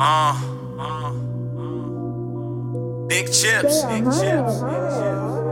Uh, uh, big chips, big chips.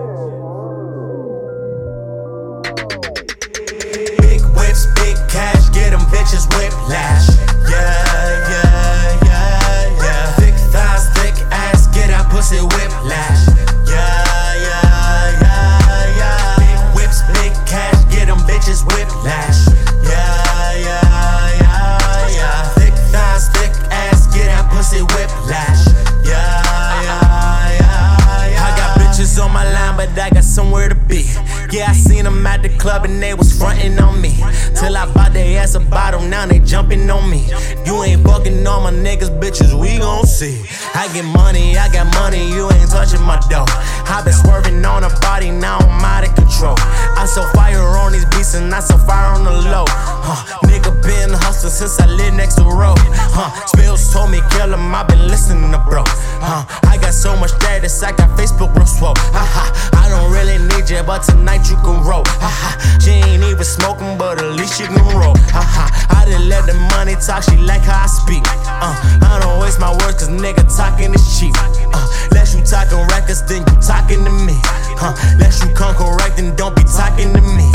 Yeah, I seen them at the club and they was frontin' on me. Till I bought their ass a bottle, now they jumpin' on me. You ain't bucking all my niggas, bitches, we gon' see. I get money, I got money, you ain't touchin' my dough. I been swervin' on her body, now I'm out of control. I'm so fire on these beats and I so fire on the low. Huh, nigga been hustling since I live next to road. Huh, Spills told me kill him, I been listening to bro. Huh, I got so much status, I got Facebook real swole. Ha ha, I don't really need you, but tonight you can roll. Ha ha, she ain't even smoking, but at least she can roll. Ha ha, I didn't let the money talk, she like how I speak. Uh, I don't waste my words, cause nigga talking is cheap. Uh, less you talking records, then you talking to me. Huh, less you come correct, then don't be talking to me.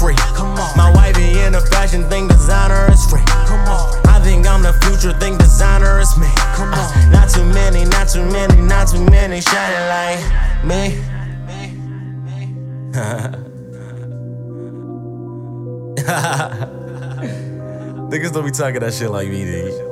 Free. Come on. My wife be in a fashion thing, designer is free. Come on. I think I'm the future, think designer is me. Come on. Uh, not too many, not too many, not too many shining like me. Niggas don't be talking that shit like me, nigga.